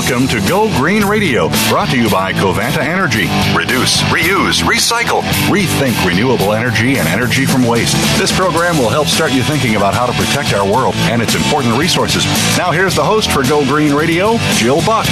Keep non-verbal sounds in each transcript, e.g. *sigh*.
Welcome to Go Green Radio, brought to you by Covanta Energy. Reduce, reuse, recycle, rethink renewable energy and energy from waste. This program will help start you thinking about how to protect our world and its important resources. Now, here's the host for Go Green Radio, Jill Buck.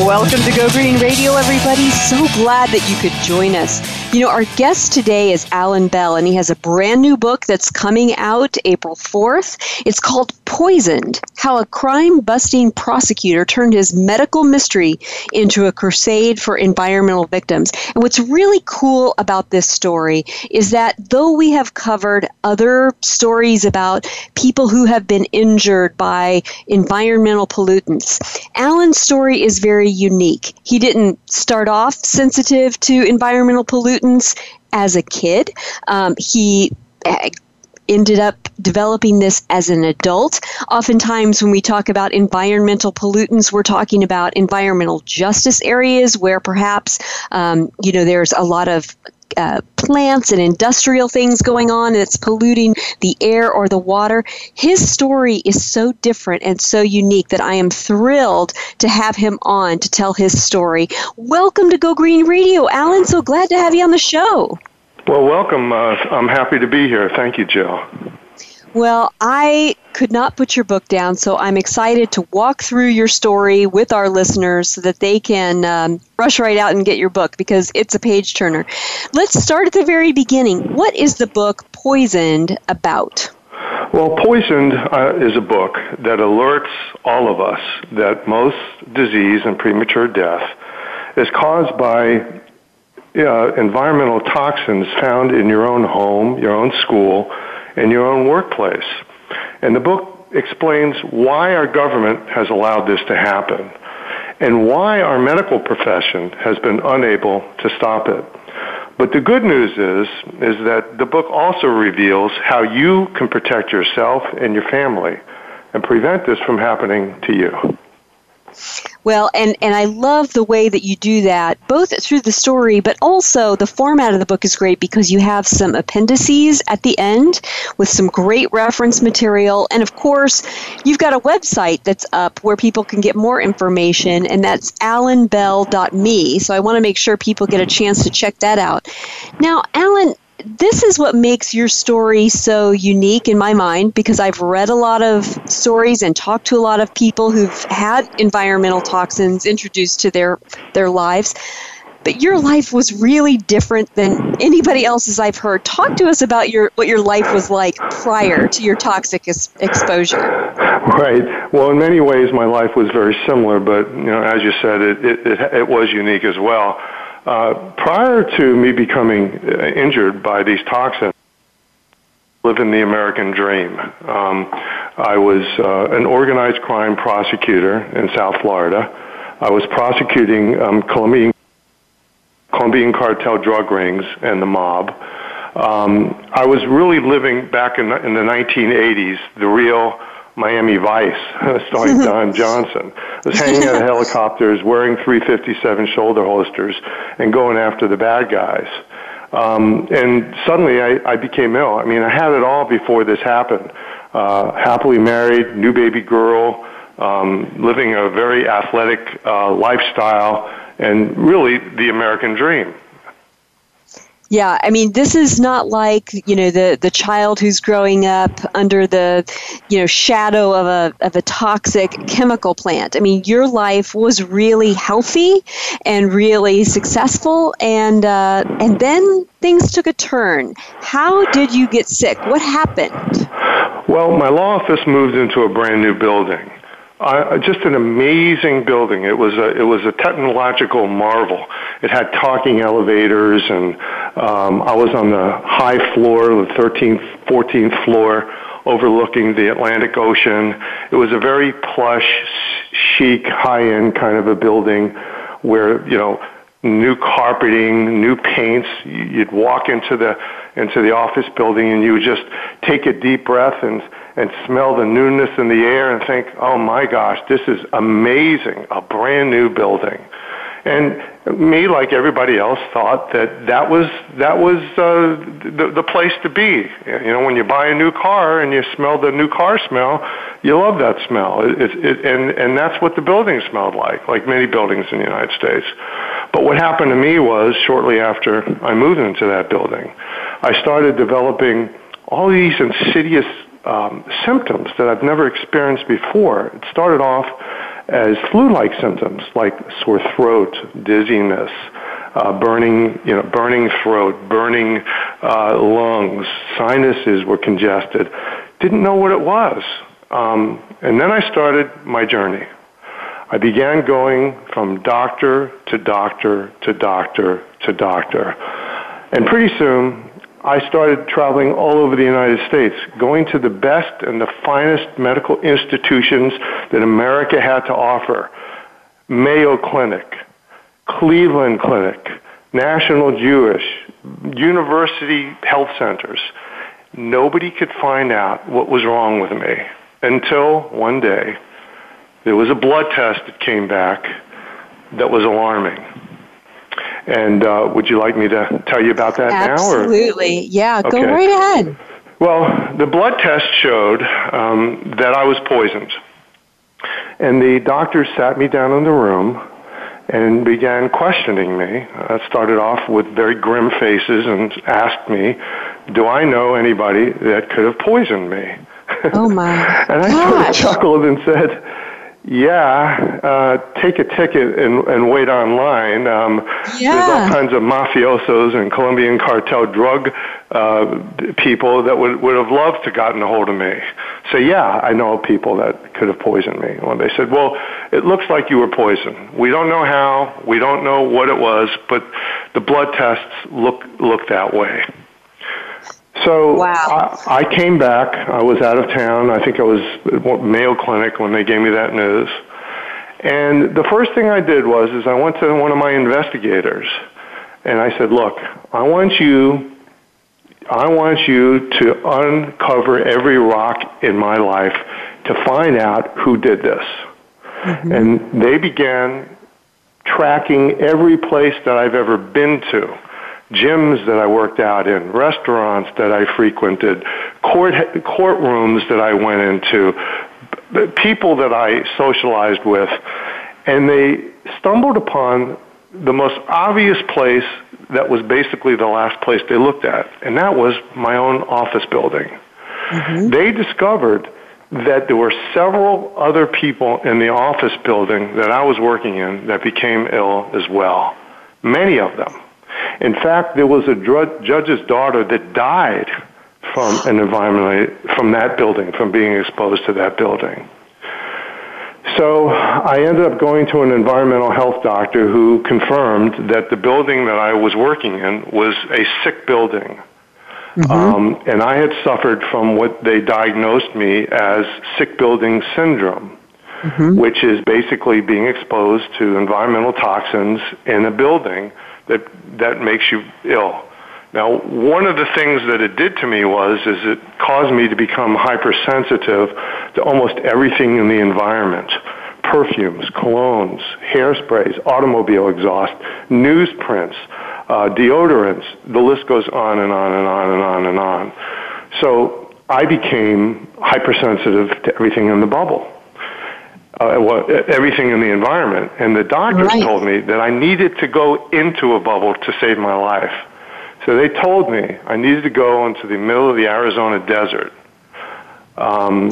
Welcome to Go Green Radio, everybody. So glad that you could join us. You know, our guest today is Alan Bell, and he has a brand new book that's coming out April 4th. It's called Poisoned How a Crime Busting Prosecutor Turned His Medical Mystery into a Crusade for Environmental Victims. And what's really cool about this story is that though we have covered other stories about people who have been injured by environmental pollutants, Alan's story is very unique. He didn't start off sensitive to environmental pollutants as a kid. Um, he ended up developing this as an adult. Oftentimes, when we talk about environmental pollutants, we're talking about environmental justice areas where perhaps, um, you know, there's a lot of uh, plants and industrial things going on that's polluting the air or the water. His story is so different and so unique that I am thrilled to have him on to tell his story. Welcome to Go Green Radio, Alan. So glad to have you on the show. Well, welcome. Uh, I'm happy to be here. Thank you, Jill. Well, I could not put your book down, so I'm excited to walk through your story with our listeners so that they can um, rush right out and get your book because it's a page turner. Let's start at the very beginning. What is the book Poisoned about? Well, Poisoned uh, is a book that alerts all of us that most disease and premature death is caused by environmental toxins found in your own home, your own school, and your own workplace. And the book explains why our government has allowed this to happen and why our medical profession has been unable to stop it. But the good news is, is that the book also reveals how you can protect yourself and your family and prevent this from happening to you. Well, and, and I love the way that you do that, both through the story, but also the format of the book is great because you have some appendices at the end with some great reference material. And of course, you've got a website that's up where people can get more information, and that's alanbell.me. So I want to make sure people get a chance to check that out. Now, Alan, this is what makes your story so unique in my mind because I've read a lot of stories and talked to a lot of people who've had environmental toxins introduced to their their lives. But your life was really different than anybody else's I've heard. Talk to us about your what your life was like prior to your toxic ex- exposure. Right. Well, in many ways, my life was very similar, but you know, as you said, it it, it, it was unique as well. Uh, prior to me becoming uh, injured by these toxins, living the American dream. Um, I was uh, an organized crime prosecutor in South Florida. I was prosecuting um, Colombian, Colombian cartel drug rings and the mob. Um, I was really living back in, in the 1980s, the real Miami Vice, *laughs* starring *laughs* Don Johnson, was hanging out of helicopters, wearing 357 shoulder holsters, and going after the bad guys. Um, and suddenly I, I became ill. I mean, I had it all before this happened. Uh, happily married, new baby girl, um, living a very athletic uh, lifestyle, and really the American dream. Yeah, I mean, this is not like you know the the child who's growing up under the you know shadow of a of a toxic chemical plant. I mean, your life was really healthy and really successful, and uh, and then things took a turn. How did you get sick? What happened? Well, my law office moved into a brand new building just an amazing building. It was a it was a technological marvel. It had talking elevators, and um, I was on the high floor, the 13th, 14th floor, overlooking the Atlantic Ocean. It was a very plush, chic, high-end kind of a building, where you know new carpeting, new paints. You'd walk into the into the office building, and you would just take a deep breath and and smell the newness in the air and think, oh my gosh, this is amazing, a brand new building. And me, like everybody else, thought that that was that was uh, the the place to be. You know, when you buy a new car and you smell the new car smell, you love that smell. It, it, it, and and that's what the building smelled like, like many buildings in the United States. But what happened to me was shortly after I moved into that building, I started developing all these insidious um, symptoms that I've never experienced before. It started off as flu-like symptoms like sore throat, dizziness, uh, burning, you know, burning throat, burning uh, lungs, sinuses were congested. Didn't know what it was. Um, and then I started my journey. I began going from doctor to doctor to doctor to doctor. And pretty soon, I started traveling all over the United States, going to the best and the finest medical institutions that America had to offer. Mayo Clinic, Cleveland Clinic, National Jewish, university health centers. Nobody could find out what was wrong with me until one day there was a blood test that came back that was alarming. And uh, would you like me to tell you about that Absolutely. now? Absolutely. Yeah, go right ahead. Well, the blood test showed um, that I was poisoned. And the doctor sat me down in the room and began questioning me. Uh, started off with very grim faces and asked me, Do I know anybody that could have poisoned me? Oh, my. *laughs* and I sort of chuckled and said, yeah, uh, take a ticket and, and wait online. Um, yeah. There's all kinds of mafiosos and Colombian cartel drug uh, people that would, would have loved to gotten a hold of me. So yeah, I know people that could have poisoned me. Well, they said, well, it looks like you were poisoned. We don't know how, we don't know what it was, but the blood tests look look that way. So wow. I, I came back. I was out of town. I think I was at Mayo Clinic when they gave me that news. And the first thing I did was is I went to one of my investigators and I said, "Look, I want you I want you to uncover every rock in my life to find out who did this." Mm-hmm. And they began tracking every place that I've ever been to gyms that I worked out in, restaurants that I frequented, court courtrooms that I went into, people that I socialized with, and they stumbled upon the most obvious place that was basically the last place they looked at, and that was my own office building. Mm-hmm. They discovered that there were several other people in the office building that I was working in that became ill as well. Many of them. In fact, there was a judge's daughter that died from an environment from that building, from being exposed to that building. So I ended up going to an environmental health doctor who confirmed that the building that I was working in was a sick building. Mm-hmm. Um, and I had suffered from what they diagnosed me as sick building syndrome, mm-hmm. which is basically being exposed to environmental toxins in a building that that makes you ill. Now, one of the things that it did to me was is it caused me to become hypersensitive to almost everything in the environment. Perfumes, colognes, hairsprays, automobile exhaust, newsprints, uh, deodorants, the list goes on and on and on and on and on. So I became hypersensitive to everything in the bubble uh, well, everything in the environment. And the doctors right. told me that I needed to go into a bubble to save my life. So they told me I needed to go into the middle of the Arizona desert um,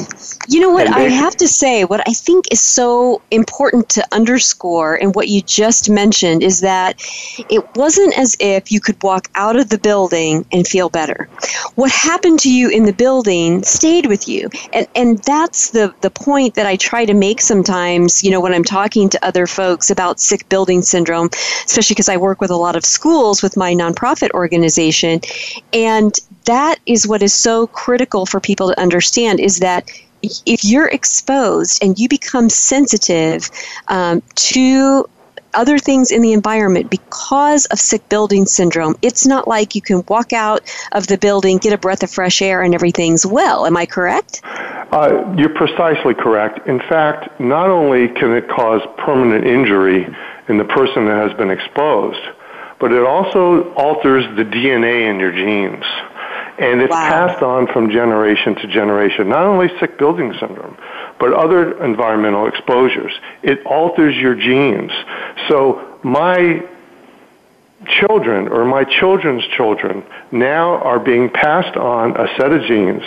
you know what I have to say, what I think is so important to underscore and what you just mentioned is that it wasn't as if you could walk out of the building and feel better. What happened to you in the building stayed with you. And and that's the, the point that I try to make sometimes, you know, when I'm talking to other folks about sick building syndrome, especially because I work with a lot of schools with my nonprofit organization. And that is what is so critical for people to understand is that if you're exposed and you become sensitive um, to other things in the environment because of sick building syndrome, it's not like you can walk out of the building, get a breath of fresh air, and everything's well. Am I correct? Uh, you're precisely correct. In fact, not only can it cause permanent injury in the person that has been exposed, but it also alters the DNA in your genes. And it's wow. passed on from generation to generation, not only sick building syndrome, but other environmental exposures. It alters your genes. So my children or my children's children now are being passed on a set of genes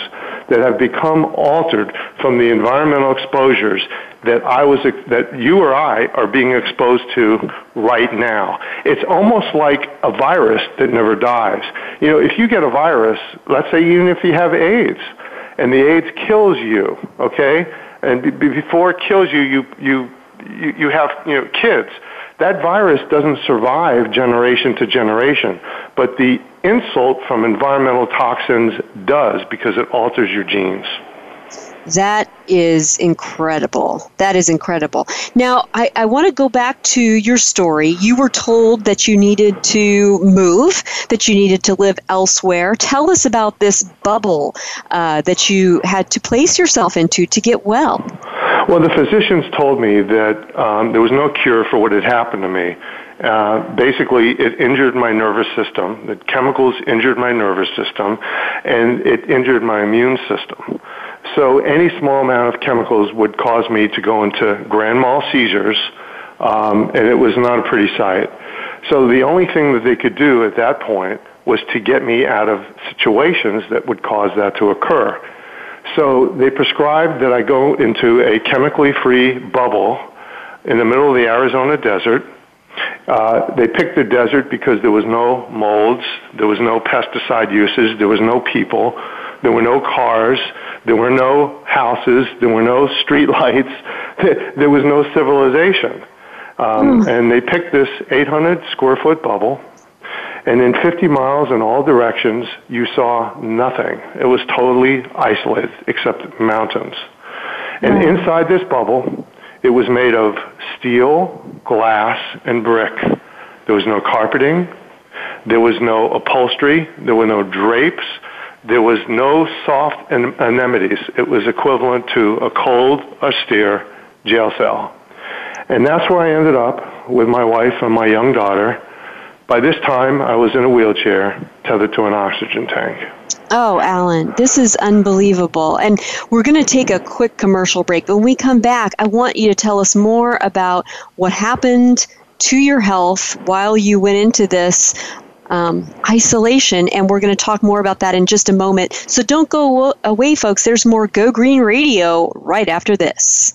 that have become altered from the environmental exposures that I was that you or I are being exposed to right now. It's almost like a virus that never dies. You know, if you get a virus, let's say even if you have AIDS, and the AIDS kills you, okay, and before it kills you, you you you, you have you know kids that virus doesn't survive generation to generation, but the insult from environmental toxins does because it alters your genes. That is incredible. That is incredible. Now, I, I want to go back to your story. You were told that you needed to move, that you needed to live elsewhere. Tell us about this bubble uh, that you had to place yourself into to get well. Well, the physicians told me that um, there was no cure for what had happened to me. Uh, basically, it injured my nervous system. The chemicals injured my nervous system, and it injured my immune system. So any small amount of chemicals would cause me to go into grand mal seizures, um, and it was not a pretty sight. So the only thing that they could do at that point was to get me out of situations that would cause that to occur. So they prescribed that I go into a chemically free bubble in the middle of the Arizona desert. Uh, they picked the desert because there was no molds, there was no pesticide uses, there was no people, there were no cars, there were no houses. There were no *laughs* street lights. *laughs* There was no civilization. Um, mm. And they picked this 800 square foot bubble. And in 50 miles in all directions, you saw nothing. It was totally isolated except mountains. And inside this bubble, it was made of steel, glass, and brick. There was no carpeting. There was no upholstery. There were no drapes. There was no soft amenities. It was equivalent to a cold, austere jail cell. And that's where I ended up with my wife and my young daughter. By this time, I was in a wheelchair tethered to an oxygen tank. Oh, Alan, this is unbelievable. And we're going to take a quick commercial break. When we come back, I want you to tell us more about what happened to your health while you went into this um, isolation, and we're going to talk more about that in just a moment. So don't go away, folks. There's more Go Green Radio right after this.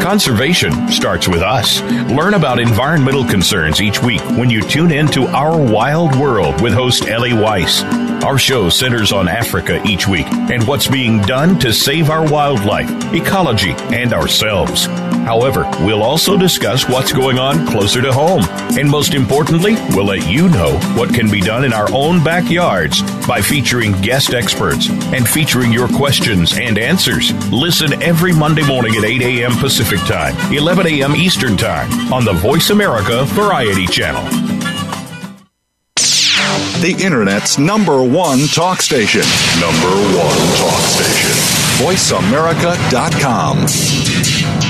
Conservation starts with us. Learn about environmental concerns each week when you tune in to Our Wild World with host Ellie Weiss. Our show centers on Africa each week and what's being done to save our wildlife, ecology, and ourselves. However, we'll also discuss what's going on closer to home. And most importantly, we'll let you know what can be done in our own backyards by featuring guest experts and featuring your questions and answers. Listen every Monday morning at 8 a.m. Pacific Time, 11 a.m. Eastern Time on the Voice America Variety Channel the Internet's number one talk station. Number one talk station. VoiceAmerica.com.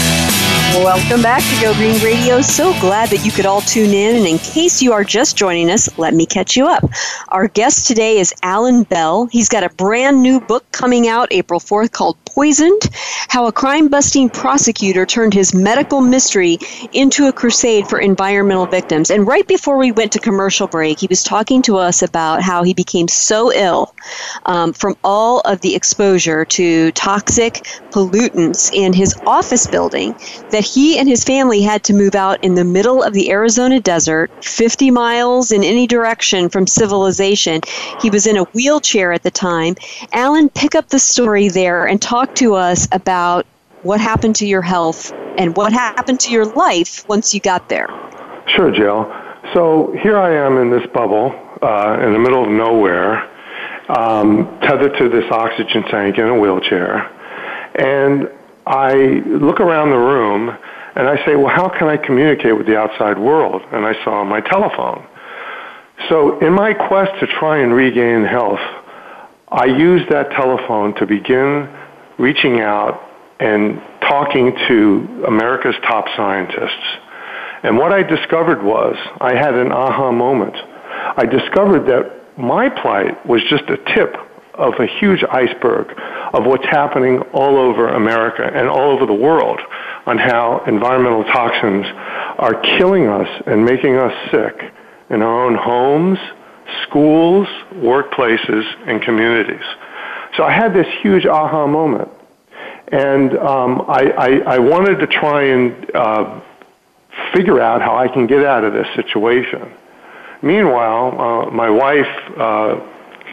Welcome back to Go Green Radio. So glad that you could all tune in. And in case you are just joining us, let me catch you up. Our guest today is Alan Bell. He's got a brand new book coming out April 4th called Poisoned How a Crime Busting Prosecutor Turned His Medical Mystery into a Crusade for Environmental Victims. And right before we went to commercial break, he was talking to us about how he became so ill um, from all of the exposure to toxic pollutants in his office building that he and his family had to move out in the middle of the Arizona desert, 50 miles in any direction from civilization. He was in a wheelchair at the time. Alan, pick up the story there and talk talk to us about what happened to your health and what happened to your life once you got there. Sure, Jill. So here I am in this bubble uh, in the middle of nowhere, um, tethered to this oxygen tank in a wheelchair. And I look around the room and I say, well, how can I communicate with the outside world? And I saw my telephone. So in my quest to try and regain health, I used that telephone to begin reaching out and talking to America's top scientists. And what I discovered was I had an aha moment. I discovered that my plight was just a tip of a huge iceberg of what's happening all over America and all over the world on how environmental toxins are killing us and making us sick in our own homes, schools, workplaces, and communities. So I had this huge aha moment. And um, I, I, I, wanted to try and uh, figure out how I can get out of this situation. Meanwhile, uh, my wife uh,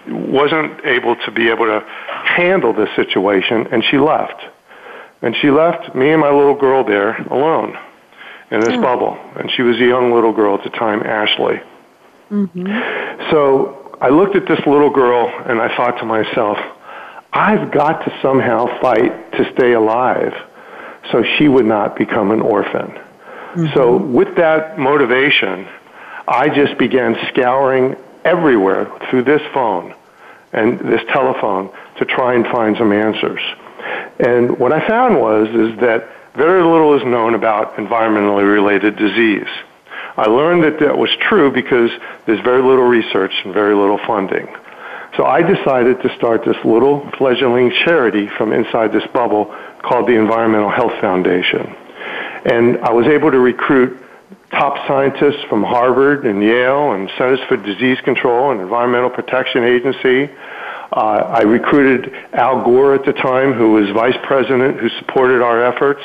wasn't able to be able to handle this situation, and she left. And she left me and my little girl there alone in this mm. bubble. And she was a young little girl at the time, Ashley. Mm-hmm. So I looked at this little girl and I thought to myself, I've got to somehow fight to stay alive so she would not become an orphan. Mm-hmm. So, with that motivation, I just began scouring everywhere through this phone and this telephone to try and find some answers. And what I found was is that very little is known about environmentally related disease. I learned that that was true because there's very little research and very little funding. So I decided to start this little fledgling charity from inside this bubble called the Environmental Health Foundation. And I was able to recruit top scientists from Harvard and Yale and Centers for Disease Control and Environmental Protection Agency. Uh, I recruited Al Gore at the time, who was vice president, who supported our efforts.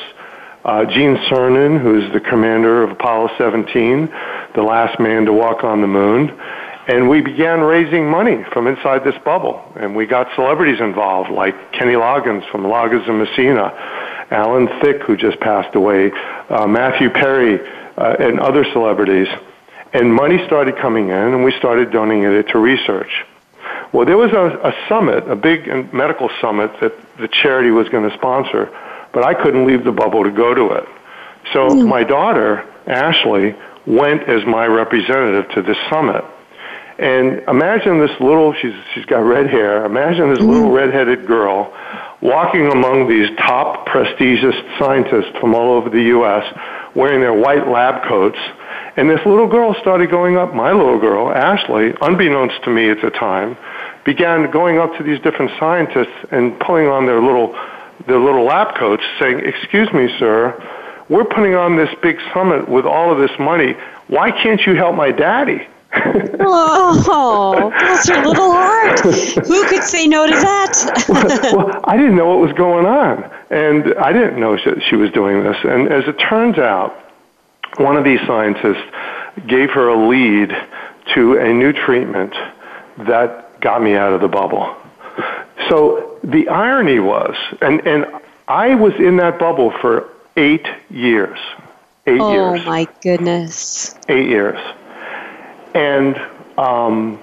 Uh, Gene Cernan, who is the commander of Apollo 17, the last man to walk on the moon. And we began raising money from inside this bubble. And we got celebrities involved, like Kenny Loggins from Loggins and Messina, Alan Thicke, who just passed away, uh, Matthew Perry, uh, and other celebrities. And money started coming in, and we started donating it to research. Well, there was a, a summit, a big medical summit that the charity was going to sponsor, but I couldn't leave the bubble to go to it. So mm. my daughter, Ashley, went as my representative to this summit. And imagine this little, she's, she's got red hair, imagine this little mm-hmm. redheaded girl walking among these top prestigious scientists from all over the U.S. wearing their white lab coats. And this little girl started going up, my little girl, Ashley, unbeknownst to me at the time, began going up to these different scientists and pulling on their little, their little lab coats saying, excuse me, sir, we're putting on this big summit with all of this money. Why can't you help my daddy? Oh, bless your little heart. Who could say no to that? *laughs* well, I didn't know what was going on. And I didn't know that she was doing this. And as it turns out, one of these scientists gave her a lead to a new treatment that got me out of the bubble. So the irony was, and, and I was in that bubble for eight years. Eight oh, years. Oh my goodness. Eight years. And um,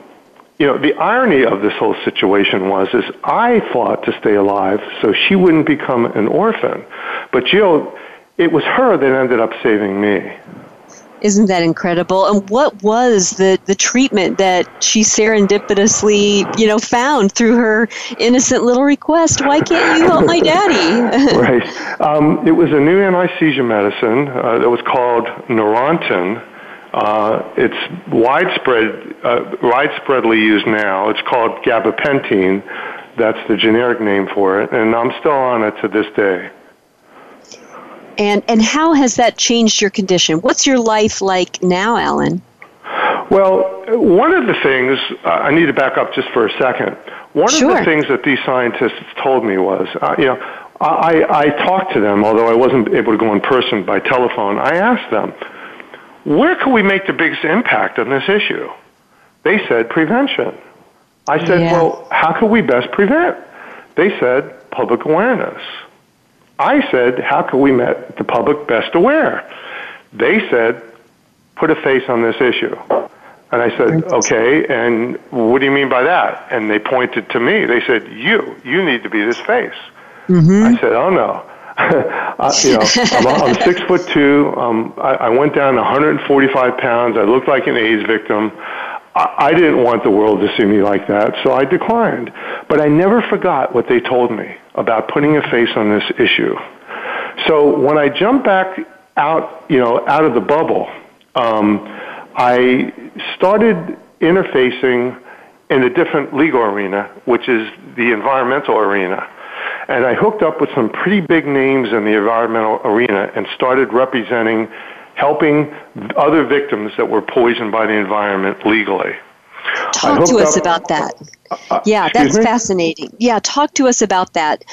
you know, the irony of this whole situation was is I fought to stay alive so she wouldn't become an orphan. But Jill, it was her that ended up saving me. Isn't that incredible? And what was the, the treatment that she serendipitously, you know, found through her innocent little request? Why can't you help my daddy? *laughs* *laughs* right. Um, it was a new anesthesia medicine uh, that was called Neurontin. Uh, it's widespread, uh, widespreadly used now. It's called gabapentin. That's the generic name for it, and I'm still on it to this day. And and how has that changed your condition? What's your life like now, Alan? Well, one of the things uh, I need to back up just for a second. One sure. of the things that these scientists told me was, uh, you know, I, I talked to them, although I wasn't able to go in person by telephone. I asked them, where can we make the biggest impact on this issue? They said prevention. I said, yeah. well, how can we best prevent? They said public awareness. I said, how can we make the public best aware? They said, put a face on this issue. And I said, okay, and what do you mean by that? And they pointed to me. They said, you, you need to be this face. Mm-hmm. I said, oh no. I, you know, I'm, I'm six foot two. Um, I, I went down 145 pounds. I looked like an AIDS victim. I, I didn't want the world to see me like that, so I declined. But I never forgot what they told me about putting a face on this issue. So when I jumped back out, you know, out of the bubble, um, I started interfacing in a different legal arena, which is the environmental arena. And I hooked up with some pretty big names in the environmental arena and started representing, helping other victims that were poisoned by the environment legally. Talk to us up, about that. Uh, yeah, that's me? fascinating. Yeah, talk to us about that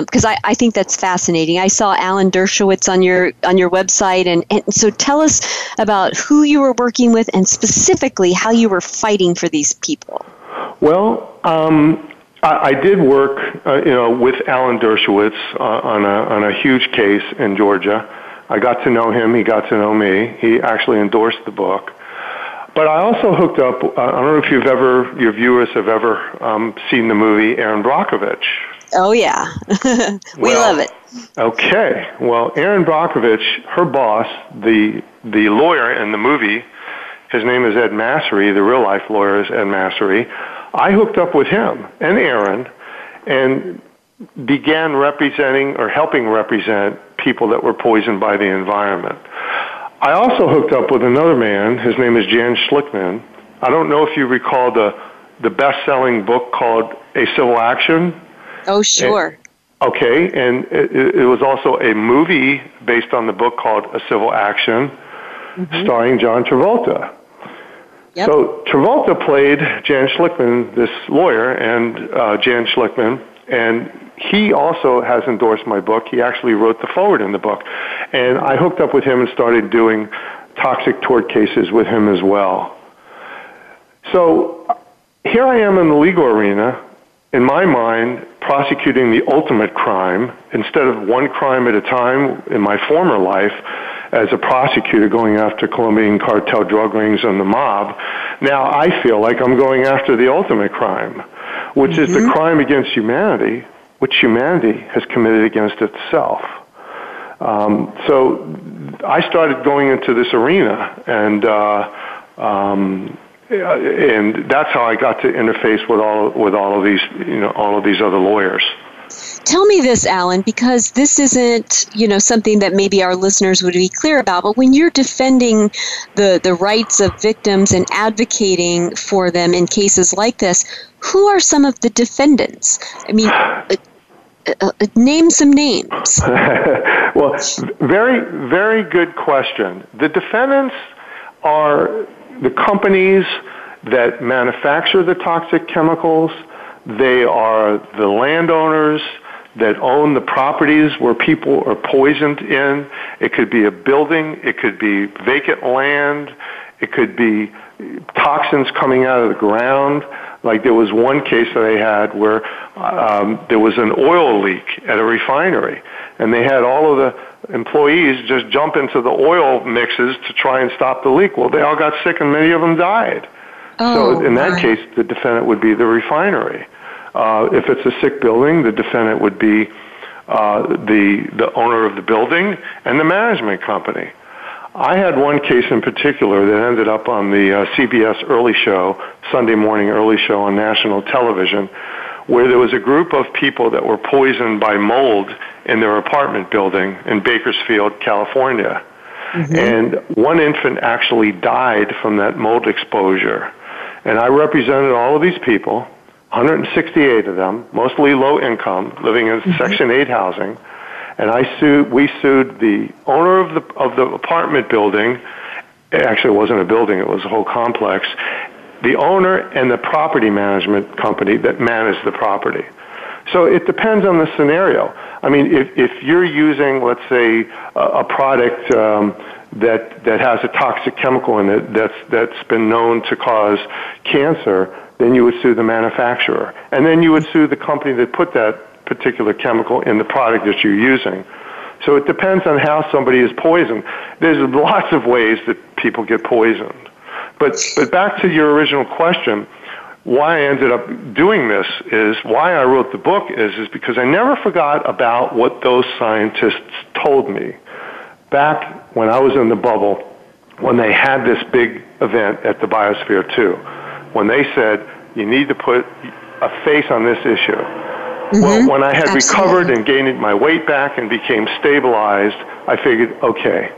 because um, I, I think that's fascinating. I saw Alan Dershowitz on your on your website, and, and so tell us about who you were working with and specifically how you were fighting for these people. Well, um, I, I did work, uh, you know, with Alan Dershowitz uh, on a on a huge case in Georgia. I got to know him. He got to know me. He actually endorsed the book. But I also hooked up. Uh, I don't know if you've ever, your viewers have ever um, seen the movie Erin Brockovich. Oh yeah, *laughs* we well, love it. Okay, well, Erin Brockovich, her boss, the the lawyer in the movie, his name is Ed Masry. The real life lawyer is Ed Masry. I hooked up with him and Erin and began representing or helping represent people that were poisoned by the environment. I also hooked up with another man. His name is Jan Schlichtmann. I don't know if you recall the the best-selling book called A Civil Action. Oh, sure. And, okay, and it, it, was also a movie based on the book called A Civil Action, mm-hmm. starring John Travolta. Yep. So Travolta played Jan Schlichtmann, this lawyer, and uh, Jan Schlichtmann, and he also has endorsed my book. He actually wrote the foreword in the book. And I hooked up with him and started doing toxic tort cases with him as well. So here I am in the legal arena, in my mind, prosecuting the ultimate crime instead of one crime at a time in my former life as a prosecutor going after Colombian cartel drug rings and the mob. Now I feel like I'm going after the ultimate crime, which mm-hmm. is the mm-hmm. crime against humanity which humanity has committed against itself. Um, so I started going into this arena, and uh, um, and that's how I got to interface with all with all of these you know all of these other lawyers. Tell me this, Alan, because this isn't, you know, something that maybe our listeners would be clear about. But when you're defending the the rights of victims and advocating for them in cases like this, who are some of the defendants? I mean, uh, uh, name some names. *laughs* well, very, very good question. The defendants are the companies that manufacture the toxic chemicals. They are the landowners that own the properties where people are poisoned in. It could be a building. It could be vacant land. It could be toxins coming out of the ground. Like there was one case that I had where um, there was an oil leak at a refinery, and they had all of the employees just jump into the oil mixes to try and stop the leak. Well, they all got sick and many of them died. Oh, so in that my. case, the defendant would be the refinery. Uh, if it's a sick building, the defendant would be uh, the the owner of the building and the management company. I had one case in particular that ended up on the uh, CBS early show, Sunday morning early show on national television, where there was a group of people that were poisoned by mold in their apartment building in Bakersfield, California. Mm-hmm. And one infant actually died from that mold exposure. And I represented all of these people, 168 of them, mostly low income, living in mm-hmm. Section 8 housing. And I sued, we sued the owner of the, of the apartment building. Actually, it wasn't a building, it was a whole complex. The owner and the property management company that managed the property. So it depends on the scenario. I mean, if, if you're using, let's say, a, a product um, that that has a toxic chemical in it that's that's been known to cause cancer, then you would sue the manufacturer, and then you would sue the company that put that particular chemical in the product that you're using. So it depends on how somebody is poisoned. There's lots of ways that people get poisoned. But but back to your original question, why I ended up doing this is why I wrote the book is is because I never forgot about what those scientists told me back when I was in the bubble, when they had this big event at the Biosphere 2, when they said, you need to put a face on this issue. Mm-hmm. Well, when I had Absolutely. recovered and gained my weight back and became stabilized, I figured, okay,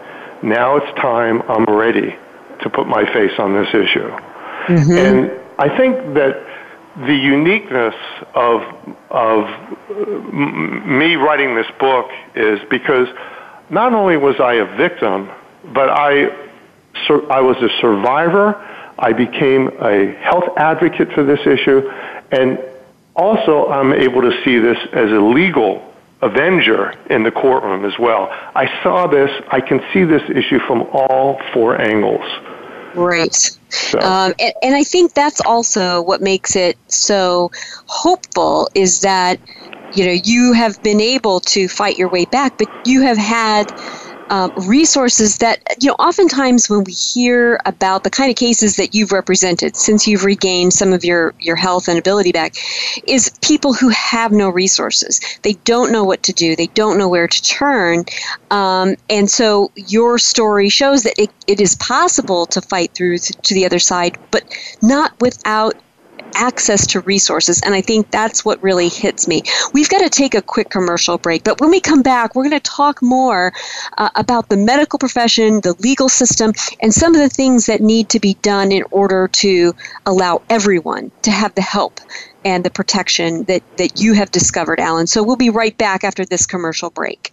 now it's time, I'm ready to put my face on this issue. Mm-hmm. And I think that the uniqueness of, of me writing this book is because not only was I a victim, but I, I was a survivor. I became a health advocate for this issue, and also I'm able to see this as a legal avenger in the courtroom as well. I saw this, I can see this issue from all four angles. Right. So. Um, and, and I think that's also what makes it so hopeful is that you know you have been able to fight your way back but you have had um, resources that you know oftentimes when we hear about the kind of cases that you've represented since you've regained some of your your health and ability back is people who have no resources. They don't know what to do. They don't know where to turn. Um, and so your story shows that it, it is possible to fight through to the other side but not without access to resources. And I think that's what really hits me. We've got to take a quick commercial break, but when we come back, we're going to talk more uh, about the medical profession, the legal system, and some of the things that need to be done in order to allow everyone to have the help and the protection that, that you have discovered, Alan. So we'll be right back after this commercial break.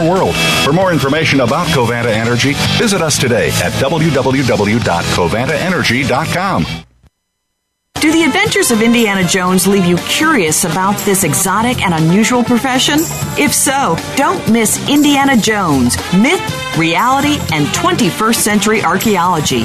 world. For more information about Covanta Energy, visit us today at www.covantaenergy.com. Do the adventures of Indiana Jones leave you curious about this exotic and unusual profession? If so, don't miss Indiana Jones Myth, Reality, and 21st Century Archaeology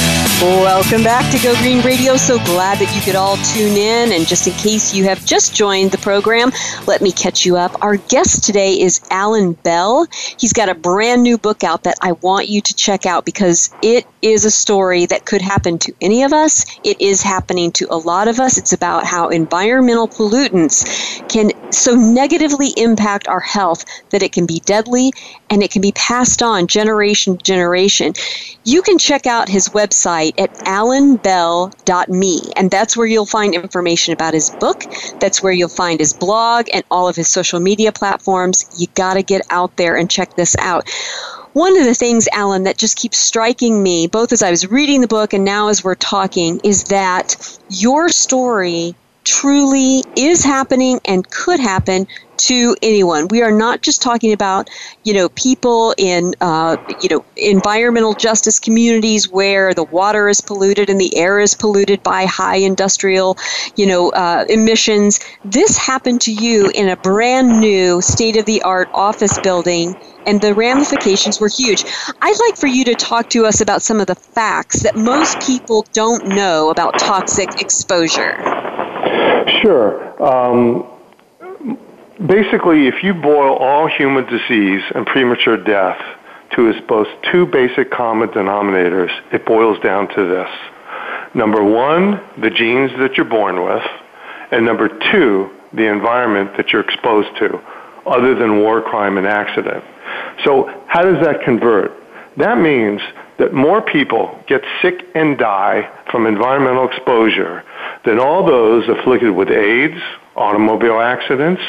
Welcome back to Go Green Radio. So glad that you could all tune in. And just in case you have just joined the program, let me catch you up. Our guest today is Alan Bell. He's got a brand new book out that I want you to check out because it is a story that could happen to any of us. It is happening to a lot of us. It's about how environmental pollutants can so negatively impact our health that it can be deadly and it can be passed on generation to generation. You can check out his website at alanbell.me, and that's where you'll find information about his book. That's where you'll find his blog and all of his social media platforms. You got to get out there and check this out. One of the things, Alan, that just keeps striking me, both as I was reading the book and now as we're talking, is that your story truly is happening and could happen to anyone. We are not just talking about, you know, people in, uh, you know, environmental justice communities where the water is polluted and the air is polluted by high industrial, you know, uh, emissions. This happened to you in a brand new state of the art office building and the ramifications were huge. I'd like for you to talk to us about some of the facts that most people don't know about toxic exposure. Sure. Um, basically, if you boil all human disease and premature death to its both two basic common denominators, it boils down to this. Number one, the genes that you're born with, and number two, the environment that you're exposed to, other than war, crime, and accident. So how does that convert? That means that more people get sick and die from environmental exposure than all those afflicted with AIDS, automobile accidents,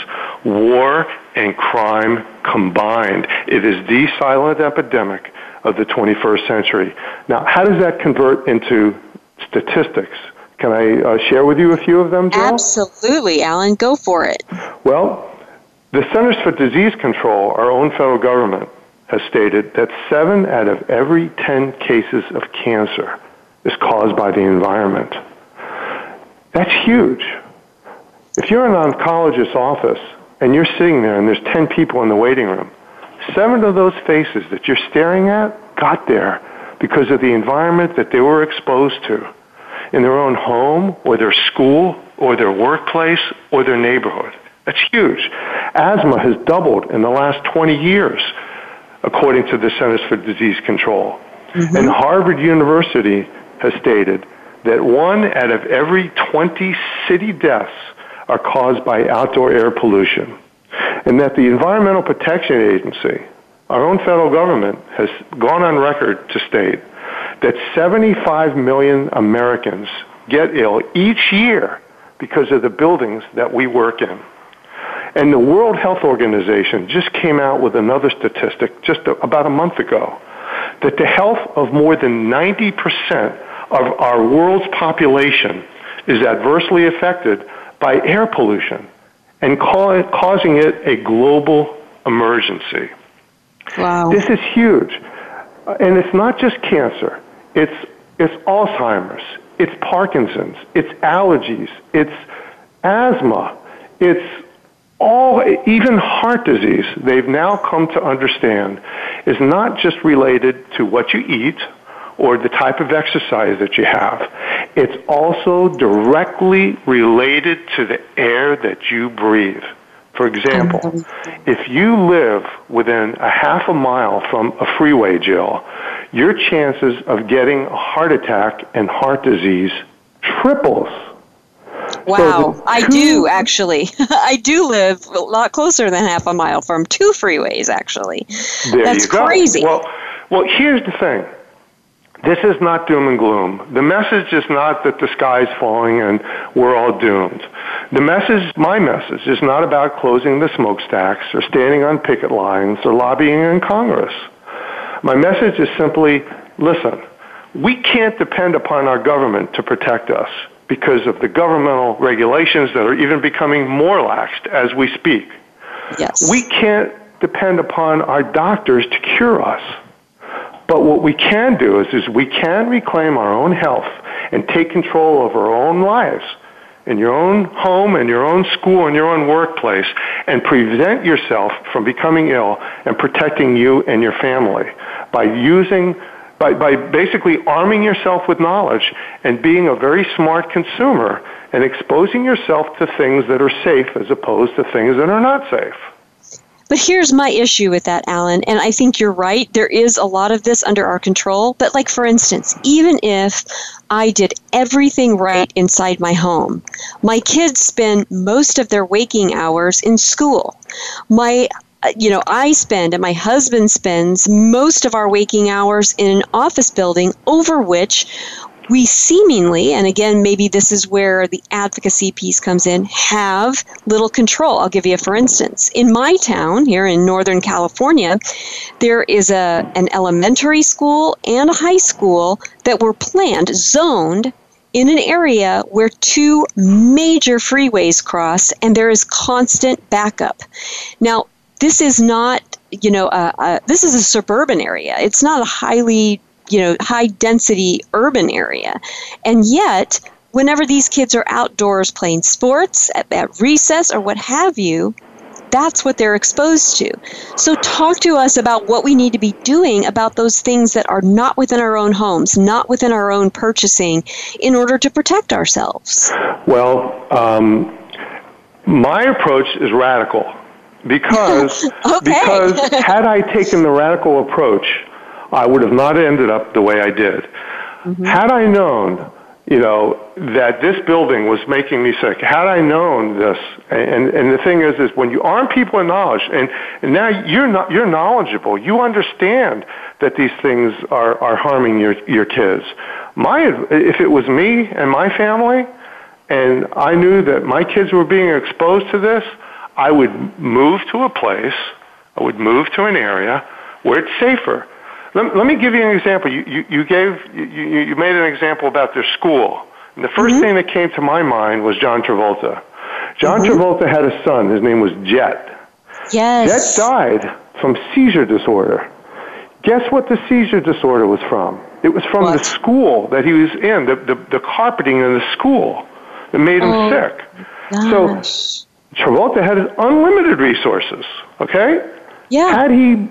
war, and crime combined. It is the silent epidemic of the 21st century. Now, how does that convert into statistics? Can I uh, share with you a few of them, Jill? Absolutely, Alan. Go for it. Well, the Centers for Disease Control, our own federal government, has stated that seven out of every 10 cases of cancer is caused by the environment. That's huge. If you're in an oncologist's office and you're sitting there and there's 10 people in the waiting room, seven of those faces that you're staring at got there because of the environment that they were exposed to in their own home or their school or their workplace or their neighborhood. That's huge. Asthma has doubled in the last 20 years, according to the Centers for Disease Control. Mm-hmm. And Harvard University has stated that one out of every 20 city deaths are caused by outdoor air pollution. And that the Environmental Protection Agency, our own federal government, has gone on record to state that 75 million Americans get ill each year because of the buildings that we work in. And the World Health Organization just came out with another statistic just about a month ago that the health of more than 90% of our world's population is adversely affected by air pollution and call, causing it a global emergency. Wow. This is huge. Uh, and it's not just cancer. It's, it's Alzheimer's. It's Parkinson's. It's allergies. It's asthma. It's all, even heart disease, they've now come to understand is not just related to what you eat or the type of exercise that you have. It's also directly related to the air that you breathe. For example, mm-hmm. if you live within a half a mile from a freeway, Jill, your chances of getting a heart attack and heart disease triples. Wow, so I do actually. *laughs* I do live a lot closer than half a mile from two freeways, actually. There That's you go. crazy. Well, well, here's the thing This is not doom and gloom. The message is not that the sky is falling and we're all doomed. The message, my message, is not about closing the smokestacks or standing on picket lines or lobbying in Congress. My message is simply, listen, we can't depend upon our government to protect us because of the governmental regulations that are even becoming more laxed as we speak. Yes. We can't depend upon our doctors to cure us. But what we can do is, is we can reclaim our own health and take control of our own lives in your own home, in your own school, in your own workplace, and prevent yourself from becoming ill and protecting you and your family by using by, by basically arming yourself with knowledge and being a very smart consumer and exposing yourself to things that are safe as opposed to things that are not safe. But here's my issue with that, Alan, and I think you're right. There is a lot of this under our control. But, like, for instance, even if I did everything right inside my home, my kids spend most of their waking hours in school. My you know, I spend and my husband spends most of our waking hours in an office building over which we seemingly, and again, maybe this is where the advocacy piece comes in, have little control. I'll give you a for instance. In my town here in Northern California, there is a, an elementary school and a high school that were planned, zoned in an area where two major freeways cross and there is constant backup. Now, this is not, you know, this is a suburban area. It's not a highly you know high density urban area and yet whenever these kids are outdoors playing sports at, at recess or what have you that's what they're exposed to. So, talk to us about what we need to be doing about those things that are not within our own homes, not within our own purchasing, in order to protect ourselves. Well, um, my approach is radical because *laughs* okay. because had I taken the radical approach, I would have not ended up the way I did. Mm-hmm. Had I known, you know, that this building was making me sick, had I known this, and, and the thing is, is when you arm people in knowledge, and, and now you're not, you're knowledgeable, you understand that these things are, are harming your, your kids. My, if it was me and my family, and I knew that my kids were being exposed to this, I would move to a place, I would move to an area where it's safer. Let, let me give you an example. You, you, you gave, you, you made an example about their school. And the 1st mm-hmm. thing that came to my mind was John Travolta. John mm-hmm. Travolta had a son. His name was Jet. Yes. Jet died from seizure disorder. Guess what the seizure disorder was from? It was from what? the school that he was in, the, the, the carpeting in the school that made him oh, sick. Gosh. So Travolta had unlimited resources, okay? Yeah. Had he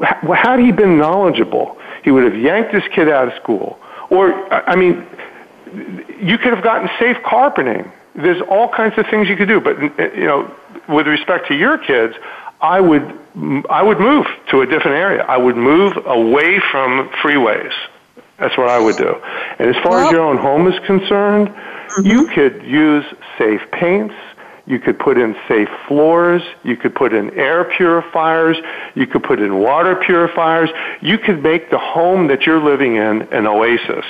had he been knowledgeable, he would have yanked this kid out of school. Or, I mean, you could have gotten safe carpeting. There's all kinds of things you could do. But, you know, with respect to your kids, I would, I would move to a different area. I would move away from freeways. That's what I would do. And as far well, as your own home is concerned, mm-hmm. you could use safe paints you could put in safe floors. You could put in air purifiers. You could put in water purifiers. You could make the home that you're living in an oasis.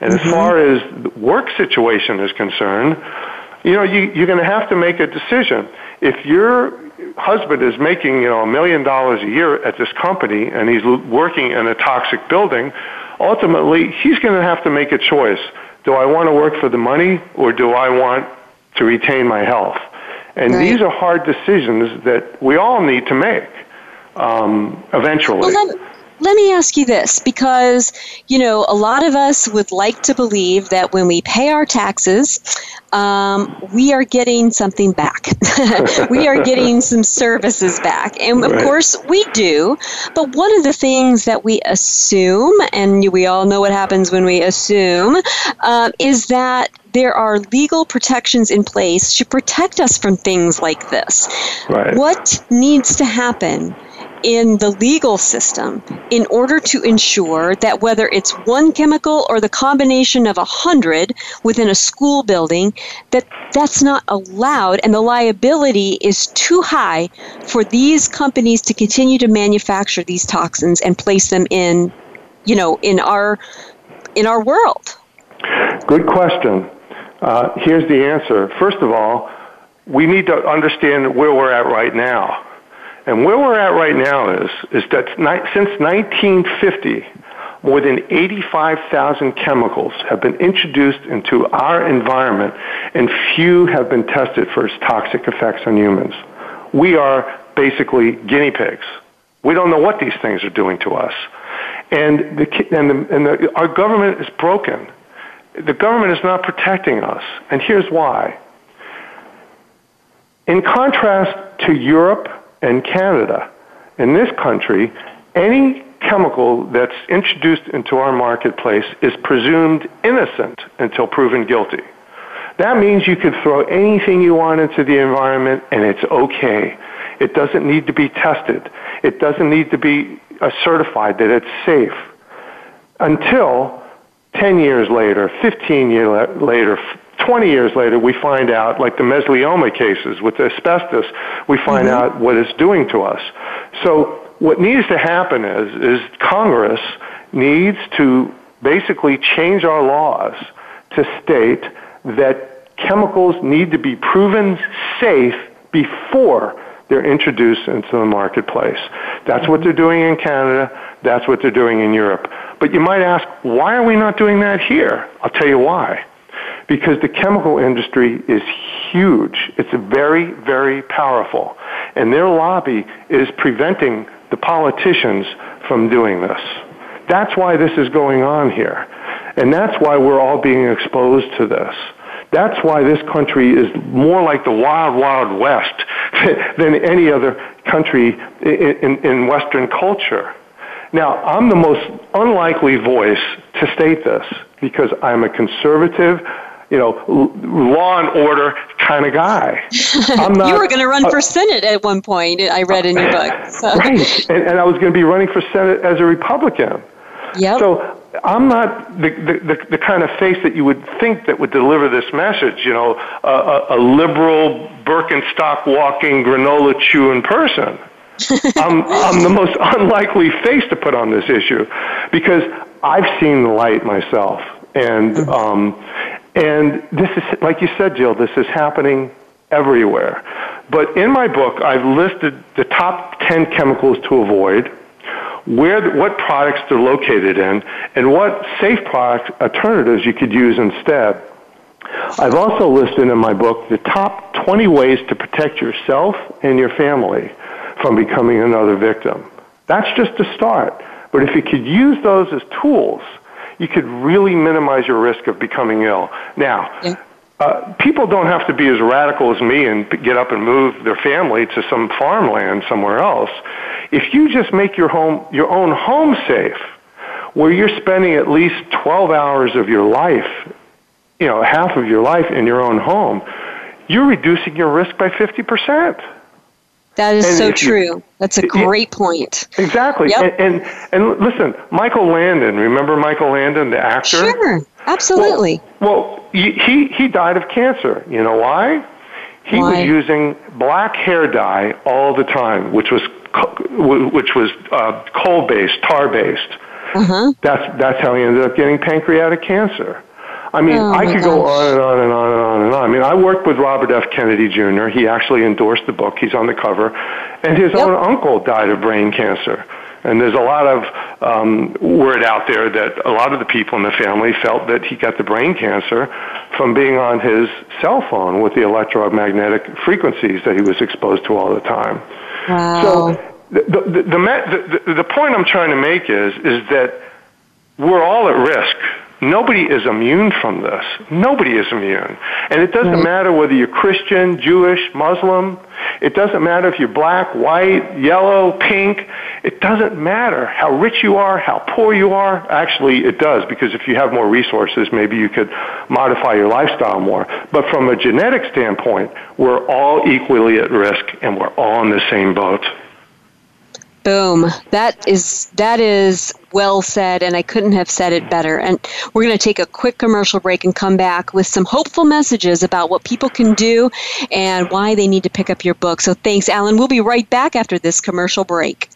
And mm-hmm. as far as the work situation is concerned, you know, you, you're going to have to make a decision. If your husband is making, you know, a million dollars a year at this company and he's working in a toxic building, ultimately he's going to have to make a choice. Do I want to work for the money or do I want to retain my health? And right. these are hard decisions that we all need to make um, eventually. Well, let, let me ask you this because, you know, a lot of us would like to believe that when we pay our taxes, um, we are getting something back. *laughs* we are getting *laughs* some services back. And of right. course, we do. But one of the things that we assume, and we all know what happens when we assume, uh, is that there are legal protections in place to protect us from things like this. Right. What needs to happen in the legal system in order to ensure that whether it's one chemical or the combination of a hundred within a school building that that's not allowed and the liability is too high for these companies to continue to manufacture these toxins and place them in you know in our in our world? Good question. Uh, here's the answer. First of all, we need to understand where we're at right now. And where we're at right now is, is that since 1950, more than 85,000 chemicals have been introduced into our environment, and few have been tested for its toxic effects on humans. We are basically guinea pigs. We don't know what these things are doing to us. And, the, and the, our government is broken. The government is not protecting us. And here's why. In contrast to Europe and Canada, in this country, any chemical that's introduced into our marketplace is presumed innocent until proven guilty. That means you can throw anything you want into the environment and it's okay. It doesn't need to be tested. It doesn't need to be uh, certified that it's safe until 10 years later, 15 years later, 20 years later, we find out, like the mesothelioma cases with asbestos, we find mm-hmm. out what it's doing to us. So what needs to happen is, is Congress needs to basically change our laws to state that chemicals need to be proven safe before they're introduced into the marketplace. That's what they're doing in Canada. That's what they're doing in Europe. But you might ask, why are we not doing that here? I'll tell you why. Because the chemical industry is huge. It's very, very powerful. And their lobby is preventing the politicians from doing this. That's why this is going on here. And that's why we're all being exposed to this. That's why this country is more like the wild, wild west *laughs* than any other country in, in, Western culture. Now, I'm the most unlikely voice to state this because I'm a conservative, you know, law and order kind of guy. *laughs* I'm not, you were going to run uh, for Senate at one point, I read in your book. So. Right, and, and I was going to be running for Senate as a Republican. Yep. So I'm not the, the, the, kind of face that you would think that would deliver this message, you know, a, a, a liberal Birkenstock walking, granola chewing person. *laughs* I'm, I'm the most unlikely face to put on this issue because I've seen the light myself. And, mm-hmm. um, and this is, like you said, Jill, this is happening everywhere. But in my book, I've listed the top 10 chemicals to avoid where, what products they're located in, and what safe product alternatives you could use instead. I've also listed in my book the top 20 ways to protect yourself and your family from becoming another victim. That's just a start. But if you could use those as tools, you could really minimize your risk of becoming ill. Now, yeah. uh, people don't have to be as radical as me and get up and move their family to some farmland somewhere else. If you just make your home, your own home safe, where you're spending at least 12 hours of your life, you know, half of your life in your own home, you're reducing your risk by 50%. That is and so true. You, That's a great it, point. Exactly. Yep. And, and, and listen, Michael Landon, remember Michael Landon, the actor? Sure, absolutely. Well, well he he died of cancer. You know why? He why? was using black hair dye all the time, which was which was uh, coal based, tar based. Uh-huh. That's that's how he ended up getting pancreatic cancer. I mean, oh I could gosh. go on and on and on and on and on. I mean, I worked with Robert F. Kennedy Jr. He actually endorsed the book. He's on the cover, and his yep. own uncle died of brain cancer. And there's a lot of um, word out there that a lot of the people in the family felt that he got the brain cancer from being on his cell phone with the electromagnetic frequencies that he was exposed to all the time. Wow. So the, the, the, the, the point I'm trying to make is, is that we're all at risk Nobody is immune from this. Nobody is immune. And it doesn't right. matter whether you're Christian, Jewish, Muslim. It doesn't matter if you're black, white, yellow, pink. It doesn't matter how rich you are, how poor you are. Actually, it does because if you have more resources, maybe you could modify your lifestyle more. But from a genetic standpoint, we're all equally at risk and we're all in the same boat. Boom. That is that is well said and I couldn't have said it better. And we're going to take a quick commercial break and come back with some hopeful messages about what people can do and why they need to pick up your book. So thanks Alan. We'll be right back after this commercial break.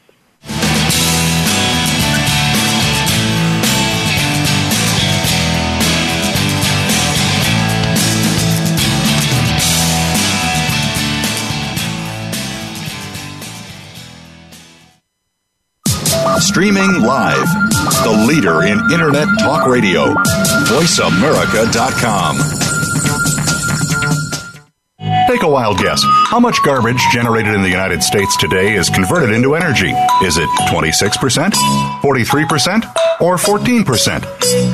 Streaming live. The leader in Internet talk radio. VoiceAmerica.com. Take a wild guess. How much garbage generated in the United States today is converted into energy? Is it 26%, 43%, or 14%?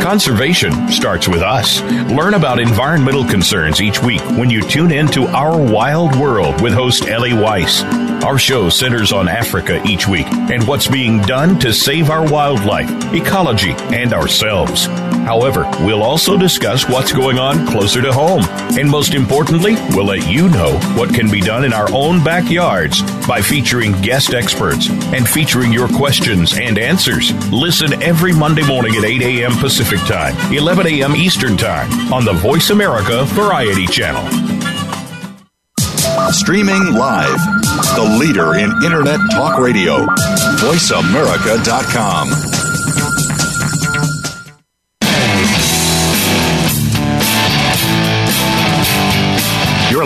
Conservation starts with us. Learn about environmental concerns each week when you tune in to Our Wild World with host Ellie Weiss. Our show centers on Africa each week and what's being done to save our wildlife, ecology, and ourselves. However, we'll also discuss what's going on closer to home. And most importantly, we'll let you know what can be done in our own backyards by featuring guest experts and featuring your questions and answers. Listen every Monday morning at 8 a.m. Pacific Time, 11 a.m. Eastern Time on the Voice America Variety Channel. Streaming live, the leader in Internet talk radio, VoiceAmerica.com.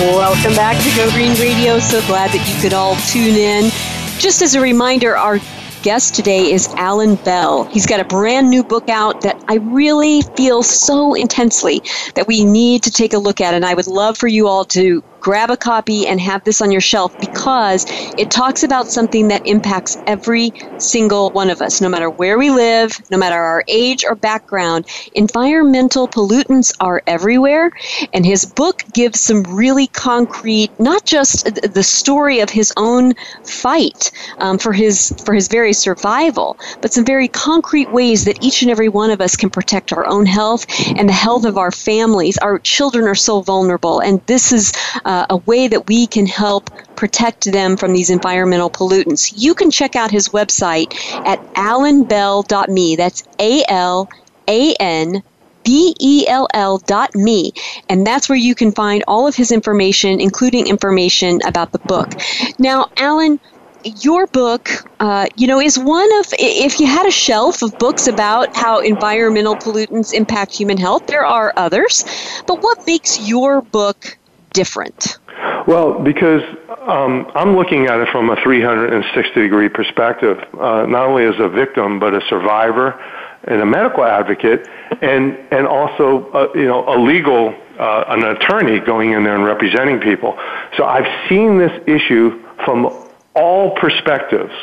Welcome back to Go Green Radio. So glad that you could all tune in. Just as a reminder, our guest today is Alan Bell. He's got a brand new book out that I really feel so intensely that we need to take a look at. And I would love for you all to grab a copy and have this on your shelf because it talks about something that impacts every single one of us, no matter where we live, no matter our age or background. Environmental pollutants are everywhere, and his book gives some really concrete, not just the story of his own fight um, for his for his very survival, but some very concrete ways that each and every one of us can protect our own health and the health of our families. Our children are so vulnerable, and this is. Uh, uh, a way that we can help protect them from these environmental pollutants. You can check out his website at alanbell.me. That's A L A N B E L L dot me. And that's where you can find all of his information, including information about the book. Now, Alan, your book, uh, you know, is one of, if you had a shelf of books about how environmental pollutants impact human health, there are others. But what makes your book different? Well, because um, I'm looking at it from a 360 degree perspective, uh, not only as a victim, but a survivor and a medical advocate, and, and also, uh, you know, a legal, uh, an attorney going in there and representing people. So I've seen this issue from all perspectives,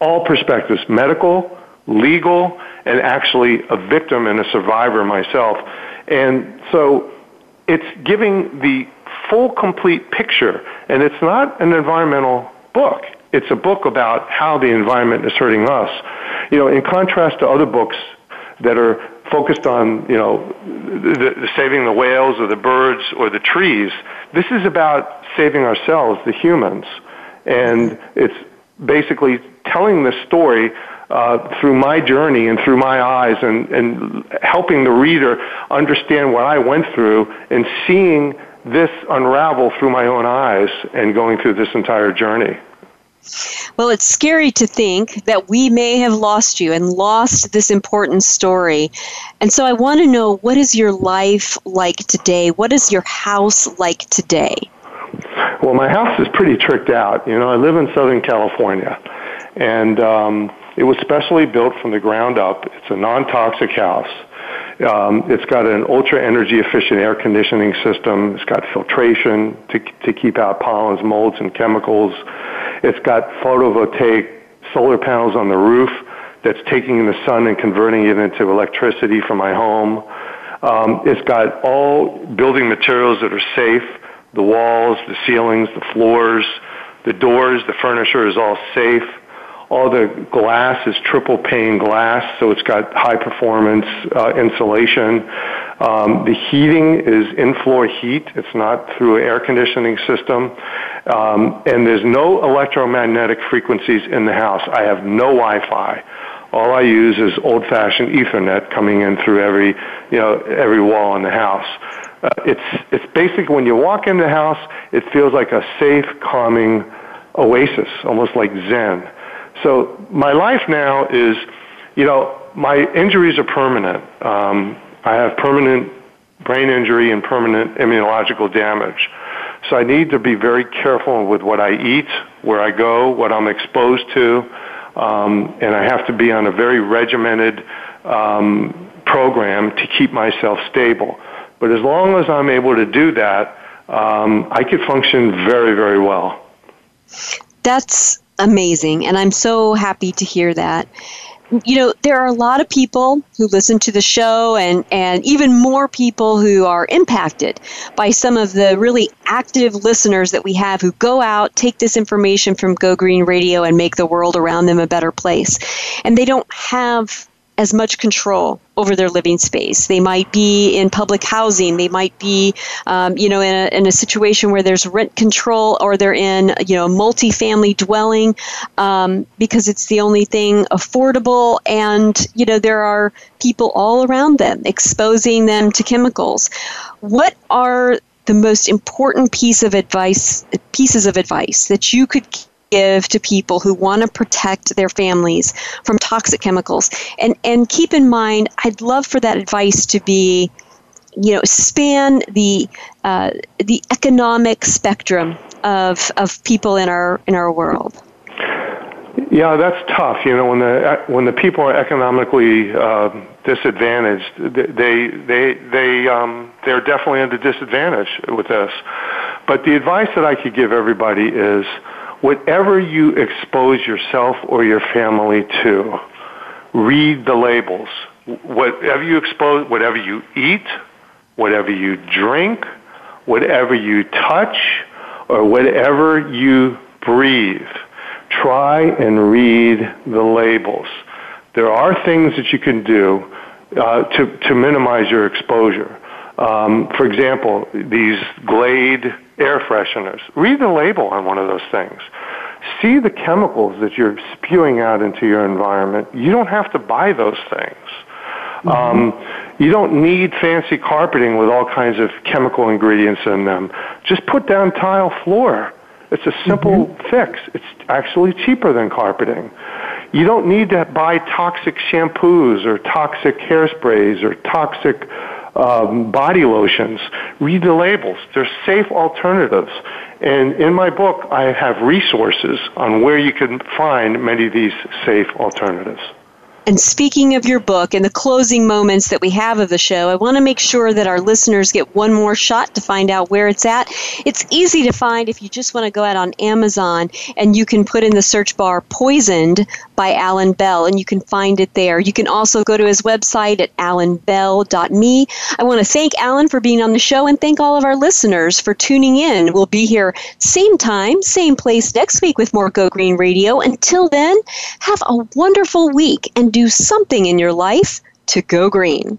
all perspectives, medical, legal, and actually a victim and a survivor myself. And so it's giving the full, complete picture. And it's not an environmental book. It's a book about how the environment is hurting us. You know, in contrast to other books that are focused on, you know, the, the saving the whales or the birds or the trees, this is about saving ourselves, the humans. And it's basically telling the story uh, through my journey and through my eyes and, and helping the reader understand what I went through and seeing this unravel through my own eyes and going through this entire journey. Well, it's scary to think that we may have lost you and lost this important story. And so I want to know what is your life like today? What is your house like today? Well, my house is pretty tricked out. You know, I live in Southern California, and um, it was specially built from the ground up. It's a non toxic house. Um, it's got an ultra energy efficient air conditioning system. It's got filtration to, to keep out pollens, molds, and chemicals. It's got photovoltaic solar panels on the roof that's taking the sun and converting it into electricity for my home. Um, it's got all building materials that are safe. The walls, the ceilings, the floors, the doors, the furniture is all safe. All the glass is triple pane glass, so it's got high performance uh, insulation. Um, the heating is in-floor heat. It's not through an air conditioning system. Um, and there's no electromagnetic frequencies in the house. I have no Wi-Fi. All I use is old-fashioned Ethernet coming in through every, you know, every wall in the house. Uh, it's it's basically when you walk in the house, it feels like a safe, calming oasis, almost like Zen. So my life now is, you know, my injuries are permanent. Um, I have permanent brain injury and permanent immunological damage. So I need to be very careful with what I eat, where I go, what I'm exposed to, um, and I have to be on a very regimented um, program to keep myself stable. But as long as I'm able to do that, um, I could function very, very well. That's amazing. And I'm so happy to hear that. You know, there are a lot of people who listen to the show and, and even more people who are impacted by some of the really active listeners that we have who go out, take this information from Go Green Radio, and make the world around them a better place. And they don't have as much control over their living space. They might be in public housing. They might be, um, you know, in a, in a situation where there's rent control, or they're in, you know, multi-family dwelling um, because it's the only thing affordable. And you know, there are people all around them exposing them to chemicals. What are the most important piece of advice pieces of advice that you could give to people who want to protect their families from toxic chemicals. And and keep in mind, I'd love for that advice to be, you know, span the uh, the economic spectrum of of people in our in our world. Yeah, that's tough. You know, when the when the people are economically uh, disadvantaged, they they they um, they're definitely at a disadvantage with this. But the advice that I could give everybody is whatever you expose yourself or your family to, read the labels. Whatever you expose, whatever you eat, whatever you drink, whatever you touch, or whatever you breathe, try and read the labels. There are things that you can do uh, to, to minimize your exposure. Um, for example, these Glade air fresheners. Read the label on one of those things. See the chemicals that you're spewing out into your environment. You don't have to buy those things. Mm-hmm. Um, you don't need fancy carpeting with all kinds of chemical ingredients in them. Just put down tile floor. It's a simple mm-hmm. fix. It's actually cheaper than carpeting. You don't need to buy toxic shampoos or toxic hairsprays or toxic um, body lotions. Read the labels. They're safe alternatives. And in my book, I have resources on where you can find many of these safe alternatives. And speaking of your book and the closing moments that we have of the show, I want to make sure that our listeners get one more shot to find out where it's at. It's easy to find if you just want to go out on Amazon and you can put in the search bar Poisoned by Alan Bell and you can find it there. You can also go to his website at alanbell.me. I want to thank Alan for being on the show and thank all of our listeners for tuning in. We'll be here same time, same place next week with more Go Green Radio. Until then, have a wonderful week and do something in your life to go green.